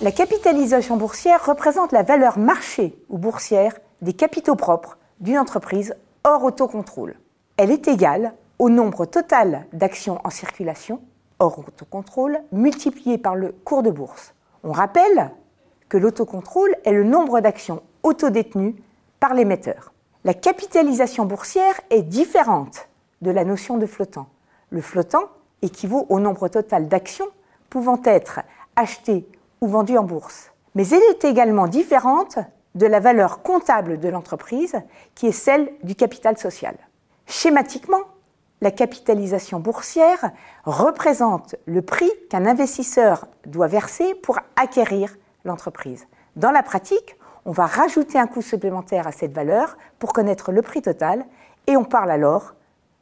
La capitalisation boursière représente la valeur marché ou boursière des capitaux propres d'une entreprise hors autocontrôle. Elle est égale au nombre total d'actions en circulation hors autocontrôle multiplié par le cours de bourse. On rappelle que l'autocontrôle est le nombre d'actions autodétenues par l'émetteur. La capitalisation boursière est différente de la notion de flottant. Le flottant équivaut au nombre total d'actions pouvant être achetées ou vendue en bourse. Mais elle est également différente de la valeur comptable de l'entreprise, qui est celle du capital social. Schématiquement, la capitalisation boursière représente le prix qu'un investisseur doit verser pour acquérir l'entreprise. Dans la pratique, on va rajouter un coût supplémentaire à cette valeur pour connaître le prix total et on parle alors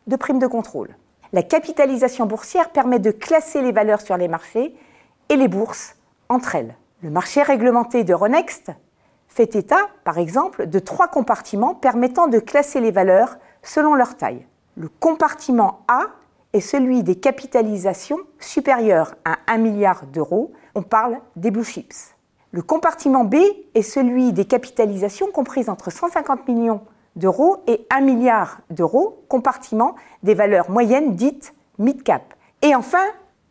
de prime de contrôle. La capitalisation boursière permet de classer les valeurs sur les marchés et les bourses entre elles. Le marché réglementé de Ronext fait état, par exemple, de trois compartiments permettant de classer les valeurs selon leur taille. Le compartiment A est celui des capitalisations supérieures à 1 milliard d'euros. On parle des blue chips. Le compartiment B est celui des capitalisations comprises entre 150 millions d'euros et 1 milliard d'euros, compartiment des valeurs moyennes dites mid-cap. Et enfin,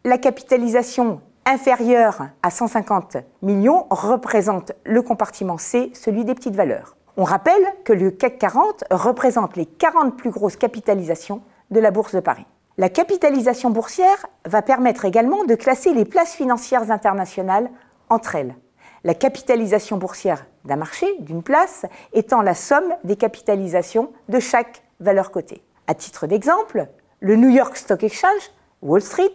la capitalisation inférieure à 150 millions représente le compartiment C, celui des petites valeurs. On rappelle que le CAC 40 représente les 40 plus grosses capitalisations de la Bourse de Paris. La capitalisation boursière va permettre également de classer les places financières internationales entre elles. La capitalisation boursière d'un marché, d'une place, étant la somme des capitalisations de chaque valeur cotée. À titre d'exemple, le New York Stock Exchange, Wall Street,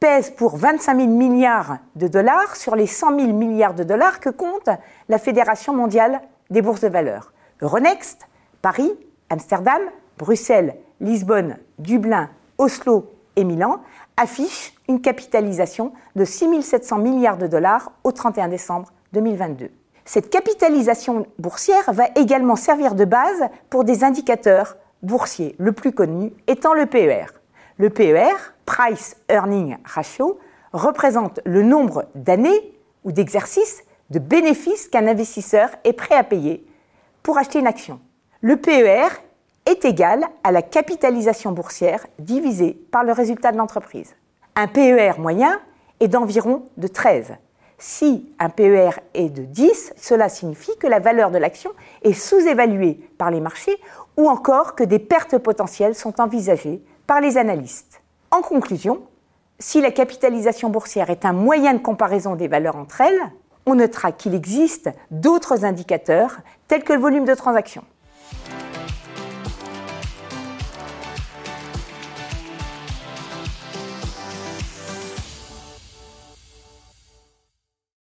pèse pour 25 000 milliards de dollars sur les 100 000 milliards de dollars que compte la Fédération mondiale des bourses de valeur. Euronext, Paris, Amsterdam, Bruxelles, Lisbonne, Dublin, Oslo et Milan affichent une capitalisation de 6 700 milliards de dollars au 31 décembre 2022. Cette capitalisation boursière va également servir de base pour des indicateurs boursiers, le plus connu étant le PER. Le PER, Price Earning Ratio, représente le nombre d'années ou d'exercices de bénéfices qu'un investisseur est prêt à payer pour acheter une action. Le PER est égal à la capitalisation boursière divisée par le résultat de l'entreprise. Un PER moyen est d'environ de 13. Si un PER est de 10, cela signifie que la valeur de l'action est sous-évaluée par les marchés ou encore que des pertes potentielles sont envisagées par les analystes. En conclusion, si la capitalisation boursière est un moyen de comparaison des valeurs entre elles, on notera qu'il existe d'autres indicateurs tels que le volume de transactions.